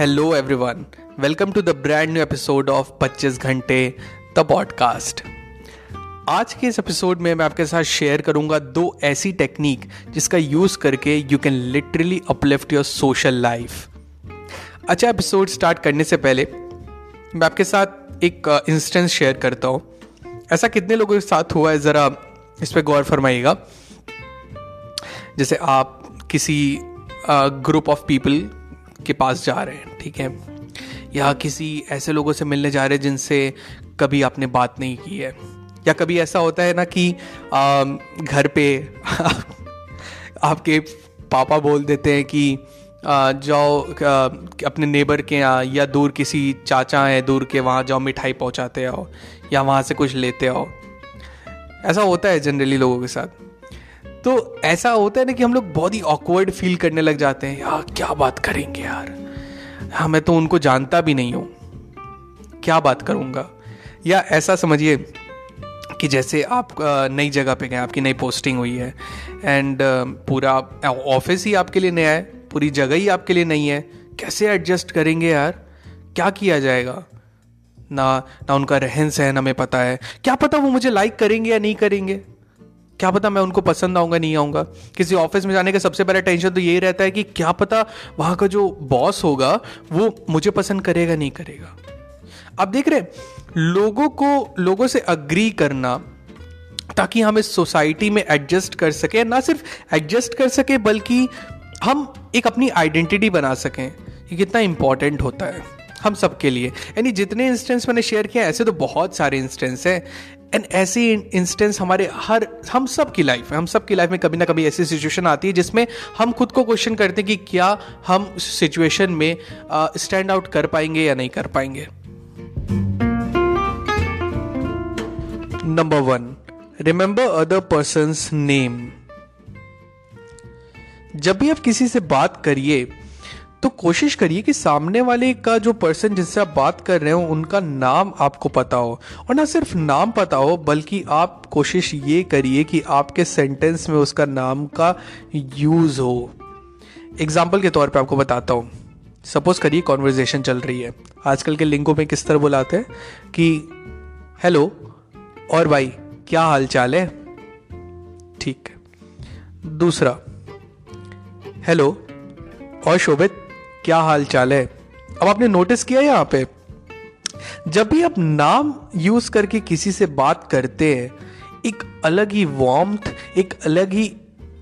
hello everyone welcome to the brand new episode of 25 Ghante the podcast आज के इस episode में मैं आपके साथ शेयर करूँगा दो ऐसी टेक्निक जिसका यूज़ करके you can literally uplift your social life अच्छा एपिसोड स्टार्ट करने से पहले मैं आपके साथ एक इंस्टेंस uh, शेयर करता हूँ। ऐसा कितने लोगों के साथ हुआ है ज़रा इस पर गौर फरमाइएगा। जैसे आप किसी ग्रुप ऑफ़ पीपल के पास जा रहे हैं ठीक है? या किसी ऐसे लोगों से मिलने जा रहे हैं जिनसे कभी आपने बात नहीं की है? या कभी ऐसा होता है ना कि आ, घर पे आपके पापा बोल देते हैं कि आ, जाओ आ, अपने नेबर के यहाँ या दूर किसी चाचा हैं दूर के वहाँ जाओ मिठाई पहुँचाते आओ या वहाँ से कुछ लेते आओ। ऐसा होता है जनरली लोगों के साथ? तो ऐसा होता है ना कि हम लोग बहुत ही ऑकवर्ड फील करने लग जाते हैं, यार, क्या बात करेंगे यार? हाँ मैं तो उनको जानता भी नहीं हूँ। क्या बात करूँगा? या ऐसा समझिए कि जैसे आप नई जगह पे गए, आपकी नई पोस्टिंग हुई है एंड पूरा ऑफ़िस ही आपके लिए नया है, पूरी जगह ही आपके लिए नहीं है, कैसे एडजस्ट करेंगे यार? क्या किया जाएगा? ना ना उनका रहन सहन हमें पता है। क्या पता वो मुझे लाइक करेंगे या नहीं करेंगे? क्या पता मैं उनको पसंद आऊँगा, नहीं आऊँगा। किसी ऑफ़िस में जाने का सबसे पहला टेंशन तो यही रहता है कि क्या पता वहाँ का जो बॉस होगा, वो मुझे पसंद करेगा, नहीं करेगा। आप देख रहे लोगों को, लोगों से अग्री करना, ताकि हम इस सोसाइटी में एडजस्ट कर सके, ना सिर्फ़ एडजस्ट कर सके, बल्कि हम एक अपनी आइडेंटिटी बना सकें ये कितना इंपॉर्टेंट होता है, हम सबके लिए। यानी जितने इंस्टेंस मैंने शेयर किया ऐसे तो बहुत सारे इंस्टेंस हैं। एंड ऐसी इंस्टेंस हमारे हर, हम सब की लाइफ में हम सब की लाइफ में कभी ना कभी ऐसी सिचुएशन आती है जिसमें हम खुद को क्वेश्चन करते हैं कि क्या हम सिचुएशन में स्टैंड आउट कर पाएँगे या नहीं कर पाएँगे। Number one remember other person name जब भी आप किसी से बात करिए तो कोशिश करिए कि सामने वाले का जो पर्सन जिससे आप बात कर रहे हो, उनका नाम आपको पता हो। और ना सिर्फ़ नाम पता हो, बल्कि आप कोशिश ये करिए कि आपके सेंटेंस में उसका नाम का यूज़ हो। एग्ज़ाम्पल के तौर पे आपको बताता हूँ। सपोज़ करिए कॉन्वर्जेशन चल रही है। आजकल के लिंकों में किस तरह बुलाते हैं कि हेलो और भाई, क्या हाल चाल है? ठीक। है दूसरा हेलो और शोभित क्या हाल चाल है? अब आपने नोटिस किया यहाँ पे? जब भी आप नाम यूज़ करके किसी से बात करते हैं, एक अलग ही वॉम्थ एक अलग ही,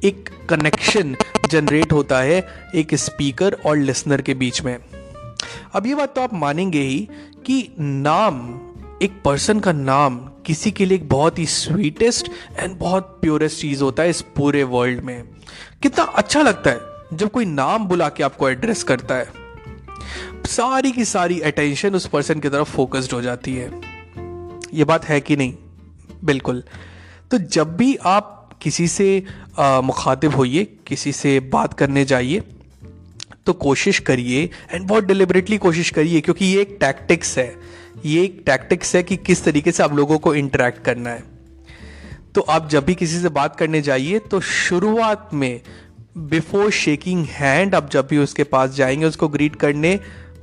एक कनेक्शन जनरेट होता है एक स्पीकर और लिसनर के बीच में। अब ये बात तो आप मानेंगे ही कि नाम, एक पर्सन का नाम किसी के लिए एक बहुत ही स्वीटेस्ट एंड बहुत प्योरेस्ट चीज़ होता है इस पूरे वर्ल्ड में। कितना अच्छा लगता है। जब कोई नाम बुला के आपको एड्रेस करता है, सारी की सारी अटेंशन उस पर्सन की तरफ़ फोकस्ड हो जाती है। ये बात है कि नहीं? बिल्कुल। तो जब भी आप किसी से मुखातिब होइए, किसी से बात करने जाइए तो कोशिश करिए एंड बहुत डिलिबरेटली कोशिश करिए, क्योंकि ये एक टैक्टिक्स है। ये एक टैक्टिक्स है कि किस तरीके से आप लोगों को इंटरेक्ट करना है। तो आप जब भी किसी से बात करने जाइए तो शुरुआत में बिफोर शेकिंग हैंड आप जब भी उसके पास जाएँगे, उसको ग्रीट करने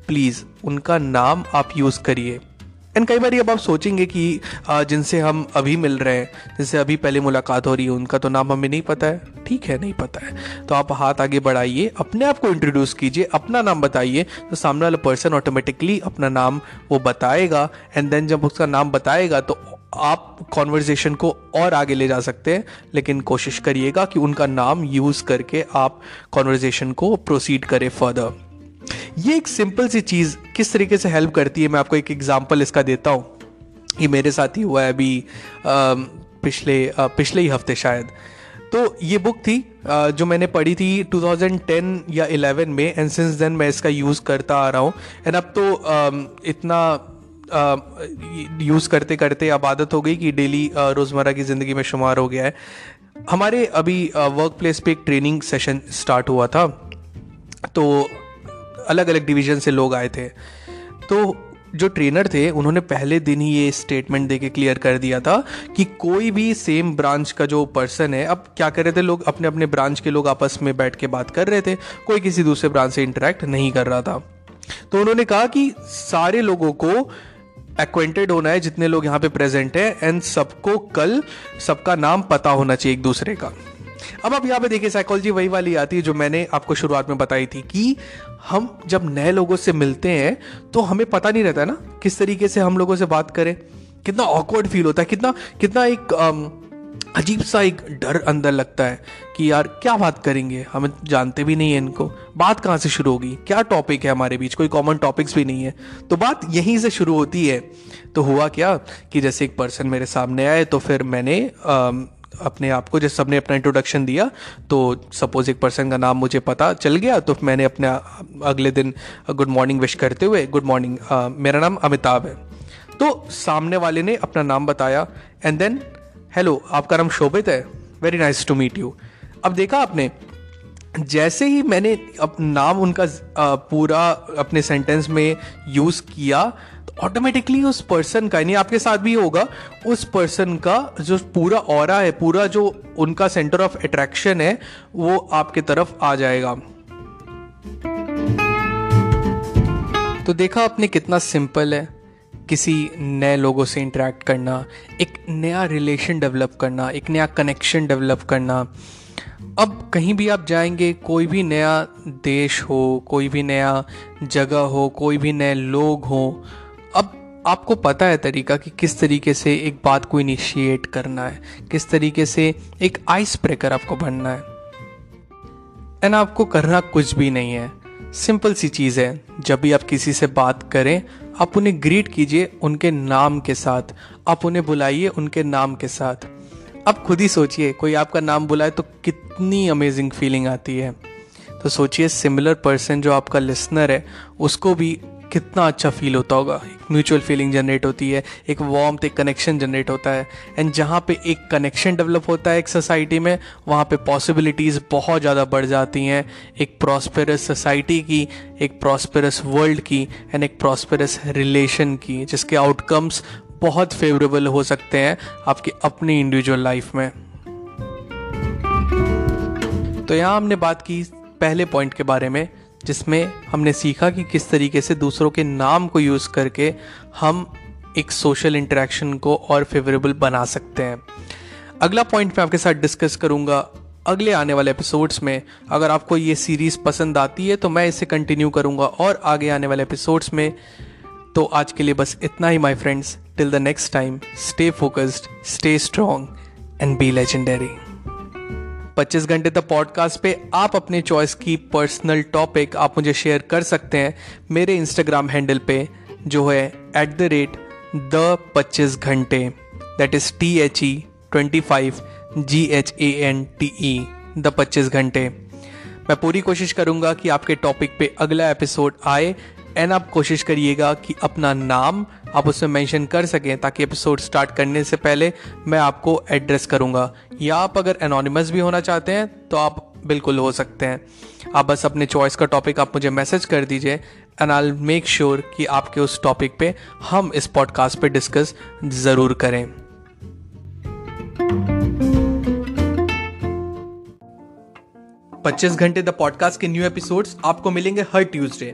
प्लीज़ उनका नाम आप यूज़ करिए। एंड कई बार अब आप सोचेंगे कि जिनसे हम अभी मिल रहे हैं, जिनसे अभी पहले मुलाकात हो रही है, उनका तो नाम हमें नहीं पता है। ठीक है, नहीं पता है। तो आप हाथ आगे बढ़ाइए, अपने आप को इंट्रोड्यूस कीजिए, अपना नाम बताइए तो सामने वाला पर्सन ऑटोमेटिकली अपना नाम वो बताएगा एंड देन जब उसका नाम बताएगा तो आप कॉन्वर्जेशन को और आगे ले जा सकते हैं, लेकिन कोशिश करिएगा कि उनका नाम यूज़ करके आप कॉन्वर्जेशन को प्रोसीड करें फर्दर ये एक सिंपल सी चीज़ किस तरीके से हेल्प करती है? मैं आपको एक एग्जांपल इसका देता हूँ। ये मेरे साथ ही हुआ है अभी पिछले पिछले ही हफ़्ते शायद। तो ये बुक थी जो मैंने पढ़ी थी 2010 या 11 में एंड सिंस देन मैं इसका यूज़ करता आ रहा हूँ। एंड अब तो इतना यूज़ करते करते अब आदत हो गई कि डेली रोज़मर्रा की ज़िंदगी में शुमार हो गया है। हमारे अभी वर्क प्लेस पे एक ट्रेनिंग सेशन स्टार्ट हुआ था। तो अलग अलग डिवीज़न से लोग आए थे। तो जो ट्रेनर थे, उन्होंने पहले दिन ही ये स्टेटमेंट देके क्लियर कर दिया था कि कोई भी सेम ब्रांच का जो पर्सन है, अब क्या कर रहे थे लोग? अपने अपने ब्रांच के लोग आपस में बैठ के बात कर रहे थे। कोई किसी दूसरे ब्रांच से इंटरेक्ट नहीं कर रहा था। तो उन्होंने कहा कि सारे लोगों को एक्वेंटेड होना है, जितने लोग यहाँ पे प्रेजेंट है एंड सबको कल सबका नाम पता होना चाहिए एक दूसरे का। अब आप यहाँ पे देखिए साइकोलॉजी वही वाली आती है जो मैंने आपको शुरुआत में बताई थी कि हम जब नए लोगों से मिलते हैं तो हमें पता नहीं रहता ना किस तरीके से हम लोगों से बात करें। कितना ऑकवर्ड फील होता है कितना कितना एक आम, अजीब सा एक डर अंदर लगता है कि यार क्या बात करेंगे? हम जानते भी नहीं है इनको। बात कहाँ से शुरू होगी? क्या टॉपिक है हमारे बीच? कोई कॉमन टॉपिक्स भी नहीं है। तो बात यहीं से शुरू होती है। तो हुआ क्या कि जैसे एक पर्सन मेरे सामने आए तो फिर मैंने अपने आप को, जैसे सबने अपना इंट्रोडक्शन दिया तो सपोज़ एक पर्सन का नाम मुझे पता चल गया तो मैंने अपने अगले दिन गुड मॉर्निंग विश करते हुए गुड मॉर्निंग मेरा नाम अमिताभ है। तो सामने वाले ने अपना नाम बताया एंड देन हेलो आपका नाम शोभित है very nice to meet you अब देखा आपने, जैसे ही मैंने अब नाम उनका पूरा अपने सेंटेंस में यूज़ किया ऑटोमेटिकली उस पर्सन का, यानी आपके साथ भी होगा, उस पर्सन का जो पूरा और है, पूरा जो उनका सेंटर ऑफ़ अट्रैक्शन है, वो आपके तरफ़ आ जाएगा। तो देखा आपने कितना सिंपल है, किसी नए लोगों से इंटरेक्ट करना, एक नया रिलेशन डेवलप करना, एक नया कनेक्शन डेवलप करना। अब कहीं भी आप जाएँगे, कोई भी नया देश हो, कोई भी नया जगह हो, कोई भी नए लोग हो अब आपको पता है तरीका कि किस तरीके से एक बात को इनिशिएट करना है, किस तरीके से एक आइस ब्रेकर आपको बनना है। एंड आपको करना कुछ भी नहीं है। सिंपल सी चीज़ है, जब भी आप किसी से बात करें, आप उन्हें ग्रीट कीजिए उनके नाम के साथ। आप उन्हें बुलाइए उनके नाम के साथ। अब खुद ही सोचिए, कोई आपका नाम बुलाए तो कितनी अमेजिंग फीलिंग आती है। तो सोचिए सिमिलर पर्सन जो आपका लिसनर है, उसको भी कितना अच्छा फील होता होगा। एक म्यूचुअल फीलिंग जनरेट होती है, एक वार्म एक कनेक्शन जनरेट होता है। एंड जहाँ पे एक कनेक्शन डेवलप होता है एक सोसाइटी में, वहाँ पे पॉसिबिलिटीज़ बहुत ज़्यादा बढ़ जाती हैं। एक प्रॉस्पेरस सोसाइटी की, एक प्रॉस्पेरस वर्ल्ड की एंड एक प्रॉस्पेरस रिलेशन की, जिसके आउटकम्स बहुत फेवरेबल हो सकते हैं आपकी अपनी इंडिविजुअल लाइफ में। तो यहाँ हमने बात की पहले पॉइंट के बारे में जिसमें हमने सीखा कि किस तरीके से दूसरों के नाम को यूज़ करके हम एक सोशल इंटरेक्शन को और फेवरेबल बना सकते हैं। अगला पॉइंट मैं आपके साथ डिस्कस करूँगा अगले आने वाले एपिसोड्स में। अगर आपको ये सीरीज़ पसंद आती है तो मैं इसे कंटिन्यू करूँगा और आगे आने वाले एपिसोड्स में। तो आज के लिए बस इतना ही my friends till the next time stay focused stay strong and be legendary 25 Ghante the podcast पे आप अपने चॉइस की पर्सनल टॉपिक आप मुझे शेयर कर सकते हैं मेरे इंस्टाग्राम हैंडल पे, जो है एट द रेट द पच्चीस Ghante. That is T H E twenty five G H A N T E the पच्चीस घंटे। मैं पूरी कोशिश करूँगा कि आपके टॉपिक पे अगला एपिसोड आए। एंड आप कोशिश करिएगा कि अपना नाम आप उसमें मेंशन कर सकें ताकि एपिसोड स्टार्ट करने से पहले मैं आपको एड्रेस करूँगा। या आप अगर एनोनिमस भी होना चाहते हैं तो आप बिल्कुल हो सकते हैं। आप बस अपने चॉइस का टॉपिक आप मुझे मैसेज कर दीजिए एंड आई मेक श्योर कि आपके उस टॉपिक पे हम इस पॉडकास्ट पे डिस्कस ज़रूर करें। पच्चीस घंटे द पॉडकास्ट के न्यू एपिसोड्स आपको मिलेंगे हर ट्यूसडे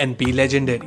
and be legendary